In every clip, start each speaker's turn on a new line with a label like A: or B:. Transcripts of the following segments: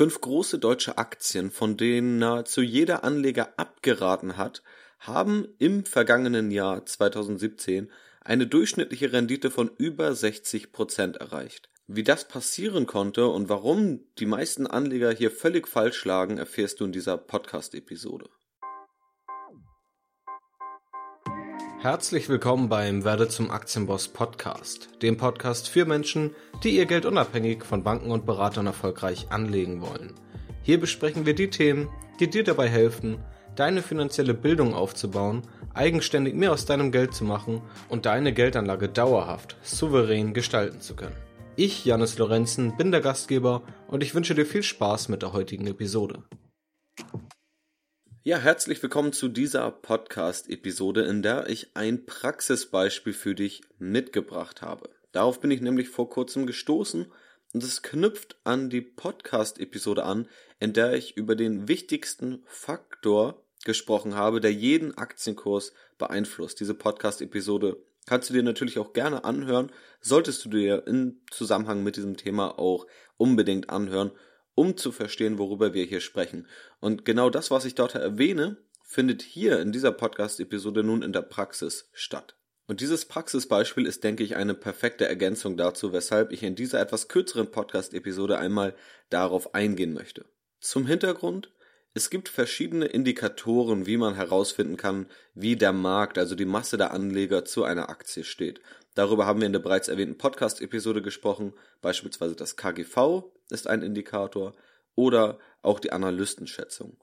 A: Fünf große deutsche Aktien, von denen nahezu jeder Anleger abgeraten hat, haben im vergangenen Jahr 2017 eine durchschnittliche Rendite von über 60 Prozent erreicht. Wie das passieren konnte und warum die meisten Anleger hier völlig falsch lagen, erfährst du in dieser Podcast-Episode. Herzlich willkommen beim Werde zum Aktienboss Podcast, dem Podcast für Menschen, die ihr Geld unabhängig von Banken und Beratern erfolgreich anlegen wollen. Hier besprechen wir die Themen, die dir dabei helfen, deine finanzielle Bildung aufzubauen, eigenständig mehr aus deinem Geld zu machen und deine Geldanlage dauerhaft, souverän gestalten zu können. Ich, Janis Lorenzen, bin der Gastgeber und ich wünsche dir viel Spaß mit der heutigen Episode. Ja, herzlich willkommen zu dieser Podcast-Episode, in der ich ein Praxisbeispiel für dich mitgebracht habe. Darauf bin ich nämlich vor kurzem gestoßen und es knüpft an die Podcast-Episode an, in der ich über den wichtigsten Faktor gesprochen habe, der jeden Aktienkurs beeinflusst. Diese Podcast-Episode kannst du dir natürlich auch gerne anhören, solltest du dir im Zusammenhang mit diesem Thema auch unbedingt anhören um zu verstehen, worüber wir hier sprechen. Und genau das, was ich dort erwähne, findet hier in dieser Podcast-Episode nun in der Praxis statt. Und dieses Praxisbeispiel ist, denke ich, eine perfekte Ergänzung dazu, weshalb ich in dieser etwas kürzeren Podcast-Episode einmal darauf eingehen möchte. Zum Hintergrund, es gibt verschiedene Indikatoren, wie man herausfinden kann, wie der Markt, also die Masse der Anleger zu einer Aktie steht. Darüber haben wir in der bereits erwähnten Podcast-Episode gesprochen, beispielsweise das KGV ist ein Indikator oder auch die Analystenschätzung.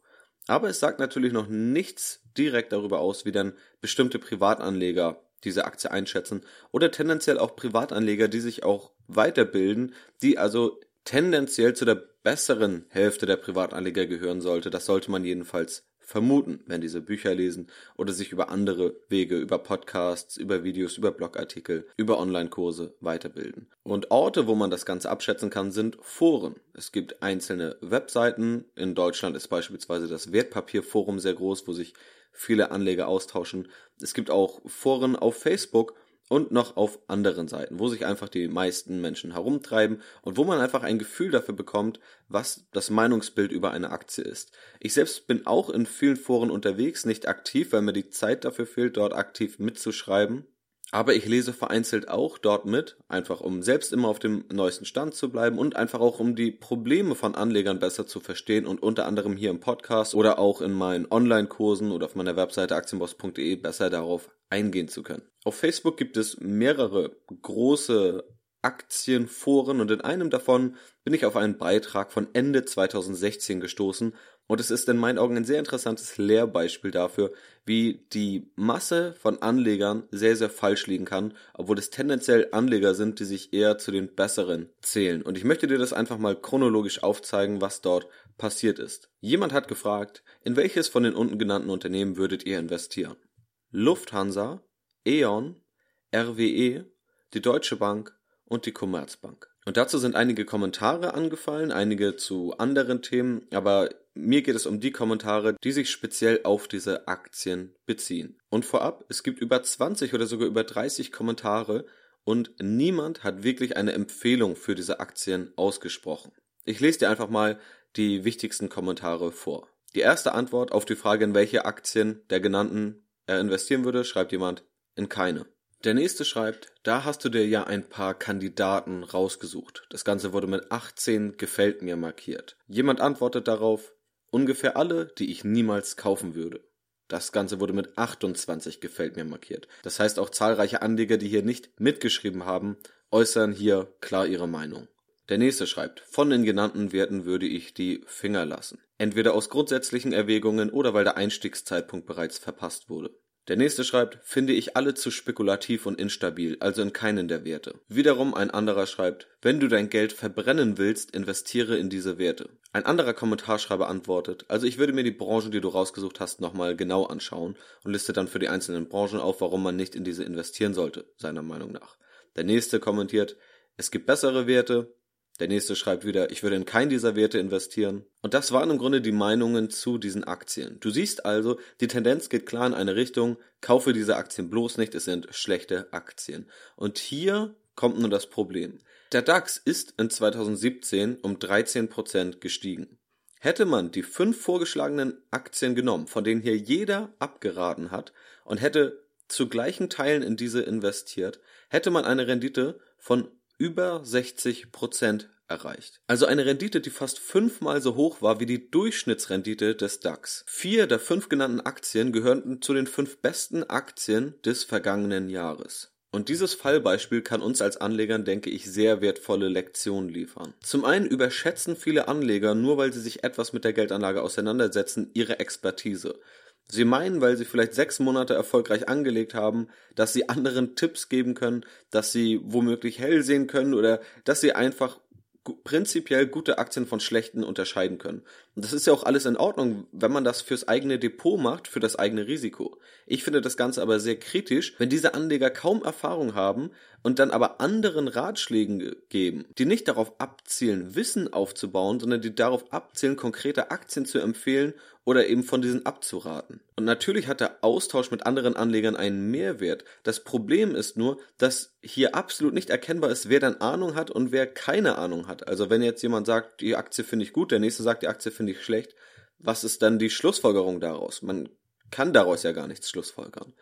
A: Aber es sagt natürlich noch nichts direkt darüber aus, wie dann bestimmte Privatanleger diese Aktie einschätzen oder tendenziell auch Privatanleger, die sich auch weiterbilden, die also tendenziell zu der besseren Hälfte der Privatanleger gehören sollte. Das sollte man jedenfalls vermuten, wenn diese Bücher lesen oder sich über andere Wege, über Podcasts, über Videos, über Blogartikel, über Online-Kurse weiterbilden. Und Orte, wo man das Ganze abschätzen kann, sind Foren. Es gibt einzelne Webseiten. In Deutschland ist beispielsweise das Wertpapierforum sehr groß, wo sich viele Anleger austauschen. Es gibt auch Foren auf Facebook und noch auf anderen Seiten, wo sich einfach die meisten Menschen herumtreiben und wo man einfach ein Gefühl dafür bekommt, was das Meinungsbild über eine Aktie ist. Ich selbst bin auch in vielen Foren unterwegs, nicht aktiv, weil mir die Zeit dafür fehlt, dort aktiv mitzuschreiben. Aber ich lese vereinzelt auch dort mit, einfach um selbst immer auf dem neuesten Stand zu bleiben und einfach auch um die Probleme von Anlegern besser zu verstehen und unter anderem hier im Podcast oder auch in meinen Online-Kursen oder auf meiner Webseite aktienboss.de besser darauf eingehen zu können. Auf Facebook gibt es mehrere große Aktienforen und in einem davon bin ich auf einen Beitrag von Ende 2016 gestoßen und es ist in meinen Augen ein sehr interessantes Lehrbeispiel dafür, wie die Masse von Anlegern sehr, sehr falsch liegen kann, obwohl es tendenziell Anleger sind, die sich eher zu den besseren zählen. Und ich möchte dir das einfach mal chronologisch aufzeigen, was dort passiert ist. Jemand hat gefragt, in welches von den unten genannten Unternehmen würdet ihr investieren? Lufthansa, E.ON, RWE, die Deutsche Bank und die Commerzbank. Und dazu sind einige Kommentare angefallen, einige zu anderen Themen, aber mir geht es um die Kommentare, die sich speziell auf diese Aktien beziehen. Und vorab, es gibt über 20 oder sogar über 30 Kommentare und niemand hat wirklich eine Empfehlung für diese Aktien ausgesprochen. Ich lese dir einfach mal die wichtigsten Kommentare vor. Die erste Antwort auf die Frage, in welche Aktien der genannten er investieren würde, schreibt jemand in keine. Der nächste schreibt, da hast du dir ja ein paar Kandidaten rausgesucht. Das Ganze wurde mit 18 gefällt mir markiert. Jemand antwortet darauf, ungefähr alle, die ich niemals kaufen würde. Das Ganze wurde mit 28 gefällt mir markiert. Das heißt auch zahlreiche Anleger, die hier nicht mitgeschrieben haben, äußern hier klar ihre Meinung. Der nächste schreibt, von den genannten Werten würde ich die Finger lassen. Entweder aus grundsätzlichen Erwägungen oder weil der Einstiegszeitpunkt bereits verpasst wurde. Der nächste schreibt, finde ich alle zu spekulativ und instabil, also in keinen der Werte. Wiederum ein anderer schreibt, wenn du dein Geld verbrennen willst, investiere in diese Werte. Ein anderer Kommentarschreiber antwortet, also ich würde mir die Branchen, die du rausgesucht hast, nochmal genau anschauen und liste dann für die einzelnen Branchen auf, warum man nicht in diese investieren sollte, seiner Meinung nach. Der nächste kommentiert, es gibt bessere Werte, der nächste schreibt wieder, ich würde in keinen dieser Werte investieren. Und das waren im Grunde die Meinungen zu diesen Aktien. Du siehst also, die Tendenz geht klar in eine Richtung, kaufe diese Aktien bloß nicht, es sind schlechte Aktien. Und hier kommt nun das Problem. Der DAX ist in 2017 um 13% gestiegen. Hätte man die fünf vorgeschlagenen Aktien genommen, von denen hier jeder abgeraten hat, und hätte zu gleichen Teilen in diese investiert, hätte man eine Rendite von über 60 Prozent erreicht. Also eine Rendite, die fast fünfmal so hoch war wie die Durchschnittsrendite des DAX. Vier der fünf genannten Aktien gehörten zu den fünf besten Aktien des vergangenen Jahres. Und dieses Fallbeispiel kann uns als Anlegern, denke ich, sehr wertvolle Lektionen liefern. Zum einen überschätzen viele Anleger, nur weil sie sich etwas mit der Geldanlage auseinandersetzen, ihre Expertise. Sie meinen, weil sie vielleicht sechs Monate erfolgreich angelegt haben, dass sie anderen Tipps geben können, dass sie womöglich hell sehen können oder dass sie einfach prinzipiell gute Aktien von schlechten unterscheiden können. Und das ist ja auch alles in Ordnung, wenn man das fürs eigene Depot macht, für das eigene Risiko. Ich finde das Ganze aber sehr kritisch, wenn diese Anleger kaum Erfahrung haben und dann aber anderen Ratschlägen geben, die nicht darauf abzielen, Wissen aufzubauen, sondern die darauf abzielen, konkrete Aktien zu empfehlen oder eben von diesen abzuraten. Und natürlich hat der Austausch mit anderen Anlegern einen Mehrwert. Das Problem ist nur, dass hier absolut nicht erkennbar ist, wer dann Ahnung hat und wer keine Ahnung hat. Also wenn jetzt jemand sagt, die Aktie finde ich gut, der nächste sagt, die Aktie finde ich schlecht, was ist dann die Schlussfolgerung daraus? Man kann daraus ja gar nichts schlussfolgern.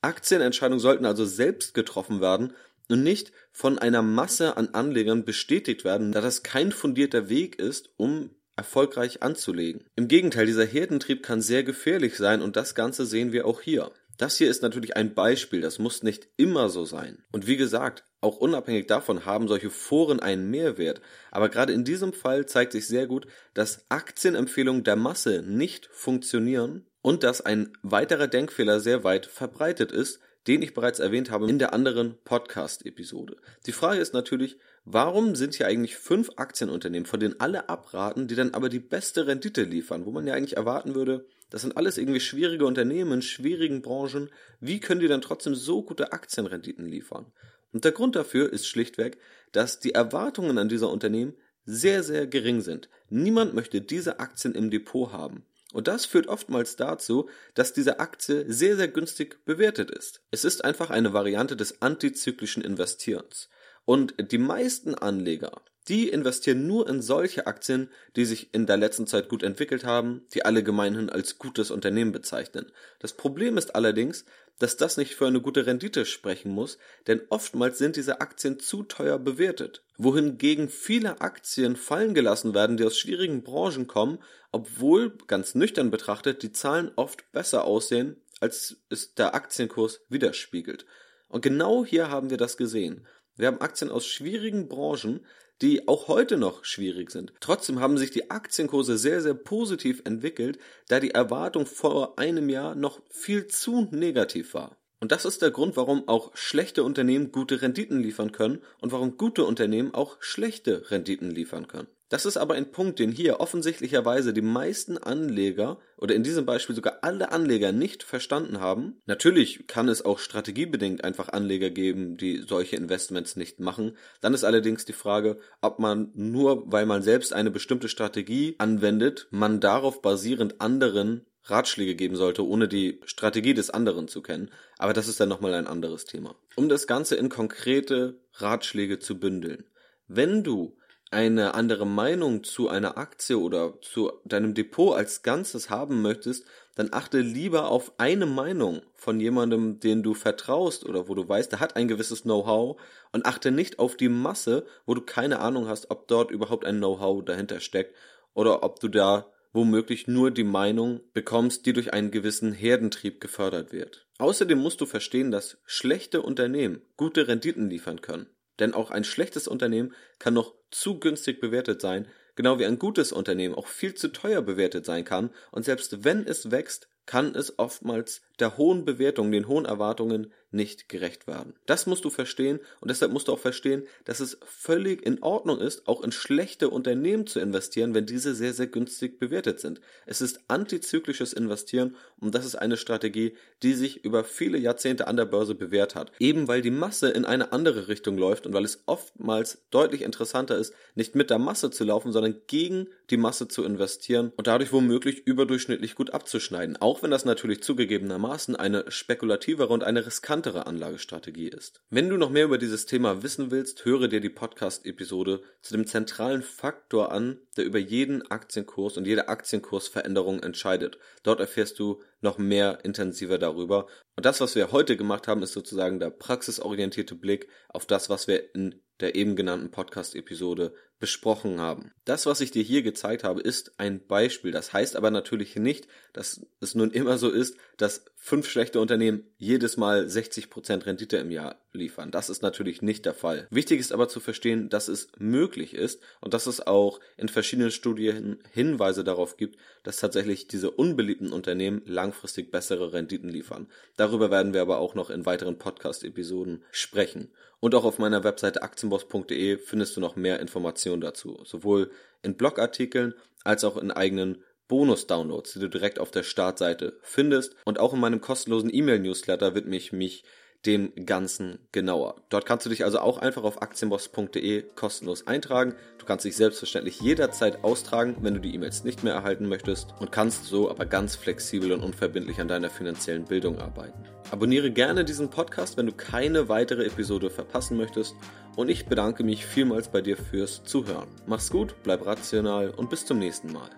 A: Aktienentscheidungen sollten also selbst getroffen werden und nicht von einer Masse an Anlegern bestätigt werden, da das kein fundierter Weg ist, um erfolgreich anzulegen. Im Gegenteil, dieser Herdentrieb kann sehr gefährlich sein und das Ganze sehen wir auch hier. Das hier ist natürlich ein Beispiel, das muss nicht immer so sein. Und wie gesagt, auch unabhängig davon haben solche Foren einen Mehrwert. Aber gerade in diesem Fall zeigt sich sehr gut, dass Aktienempfehlungen der Masse nicht funktionieren und dass ein weiterer Denkfehler sehr weit verbreitet ist, den ich bereits erwähnt habe in der anderen Podcast-Episode. Die Frage ist natürlich, warum sind hier eigentlich fünf Aktienunternehmen, von denen alle abraten, die dann aber die beste Rendite liefern, wo man ja eigentlich erwarten würde, das sind alles irgendwie schwierige Unternehmen in schwierigen Branchen, wie können die dann trotzdem so gute Aktienrenditen liefern? Und der Grund dafür ist schlichtweg, dass die Erwartungen an dieser Unternehmen sehr, sehr gering sind. Niemand möchte diese Aktien im Depot haben. Und das führt oftmals dazu, dass diese Aktie sehr, sehr günstig bewertet ist. Es ist einfach eine Variante des antizyklischen Investierens. Und die meisten Anleger, die investieren nur in solche Aktien, die sich in der letzten Zeit gut entwickelt haben, die alle gemeinhin als gutes Unternehmen bezeichnen. Das Problem ist allerdings, dass das nicht für eine gute Rendite sprechen muss, denn oftmals sind diese Aktien zu teuer bewertet. Wohingegen viele Aktien fallen gelassen werden, die aus schwierigen Branchen kommen, obwohl ganz nüchtern betrachtet die Zahlen oft besser aussehen, als es der Aktienkurs widerspiegelt. Und genau hier haben wir das gesehen. Wir haben Aktien aus schwierigen Branchen, die auch heute noch schwierig sind. Trotzdem haben sich die Aktienkurse sehr, sehr positiv entwickelt, da die Erwartung vor einem Jahr noch viel zu negativ war. Und das ist der Grund, warum auch schlechte Unternehmen gute Renditen liefern können und warum gute Unternehmen auch schlechte Renditen liefern können. Das ist aber ein Punkt, den hier offensichtlicherweise die meisten Anleger oder in diesem Beispiel sogar alle Anleger nicht verstanden haben. Natürlich kann es auch strategiebedingt einfach Anleger geben, die solche Investments nicht machen. Dann ist allerdings die Frage, ob man nur, weil man selbst eine bestimmte Strategie anwendet, man darauf basierend anderen Ratschläge geben sollte, ohne die Strategie des anderen zu kennen. Aber das ist dann nochmal ein anderes Thema. Um das Ganze in konkrete Ratschläge zu bündeln. Wenn du eine andere Meinung zu einer Aktie oder zu deinem Depot als Ganzes haben möchtest, dann achte lieber auf eine Meinung von jemandem, den du vertraust oder wo du weißt, der hat ein gewisses Know-how und achte nicht auf die Masse, wo du keine Ahnung hast, ob dort überhaupt ein Know-how dahinter steckt oder ob du da womöglich nur die Meinung bekommst, die durch einen gewissen Herdentrieb gefördert wird. Außerdem musst du verstehen, dass schlechte Unternehmen gute Renditen liefern können. Denn auch ein schlechtes Unternehmen kann noch zu günstig bewertet sein, genau wie ein gutes Unternehmen auch viel zu teuer bewertet sein kann, und selbst wenn es wächst, kann es oftmals der hohen Bewertung, den hohen Erwartungen nicht gerecht werden. Das musst du verstehen und deshalb musst du auch verstehen, dass es völlig in Ordnung ist, auch in schlechte Unternehmen zu investieren, wenn diese sehr, sehr günstig bewertet sind. Es ist antizyklisches Investieren und das ist eine Strategie, die sich über viele Jahrzehnte an der Börse bewährt hat. Eben weil die Masse in eine andere Richtung läuft und weil es oftmals deutlich interessanter ist, nicht mit der Masse zu laufen, sondern gegen die Masse zu investieren und dadurch womöglich überdurchschnittlich gut abzuschneiden. Auch wenn das natürlich zugegebenermaßen eine spekulativere und eine riskante riskantere Anlagestrategie ist. Wenn du noch mehr über dieses Thema wissen willst, höre dir die Podcast-Episode zu dem zentralen Faktor an, der über jeden Aktienkurs und jede Aktienkursveränderung entscheidet. Dort erfährst du noch mehr intensiver darüber. Und das, was wir heute gemacht haben, ist sozusagen der praxisorientierte Blick auf das, was wir in der eben genannten Podcast-Episode besprochen haben. Das, was ich dir hier gezeigt habe, ist ein Beispiel. Das heißt aber natürlich nicht, dass es nun immer so ist, dass fünf schlechte Unternehmen jedes Mal 60% Rendite im Jahr liefern. Das ist natürlich nicht der Fall. Wichtig ist aber zu verstehen, dass es möglich ist und dass es auch in verschiedenen Studien Hinweise darauf gibt, dass tatsächlich diese unbeliebten Unternehmen langfristig bessere Renditen liefern. Darüber werden wir aber auch noch in weiteren Podcast-Episoden sprechen. Und auch auf meiner Webseite aktienboss.de findest du noch mehr Informationen dazu, sowohl in Blogartikeln als auch in eigenen Bonus-Downloads, die du direkt auf der Startseite findest. Und auch in meinem kostenlosen E-Mail-Newsletter widme ich mich dem Ganzen genauer. Dort kannst du dich also auch einfach auf aktienboss.de kostenlos eintragen. Du kannst dich selbstverständlich jederzeit austragen, wenn du die E-Mails nicht mehr erhalten möchtest und kannst so aber ganz flexibel und unverbindlich an deiner finanziellen Bildung arbeiten. Abonniere gerne diesen Podcast, wenn du keine weitere Episode verpassen möchtest und ich bedanke mich vielmals bei dir fürs Zuhören. Mach's gut, bleib rational und bis zum nächsten Mal.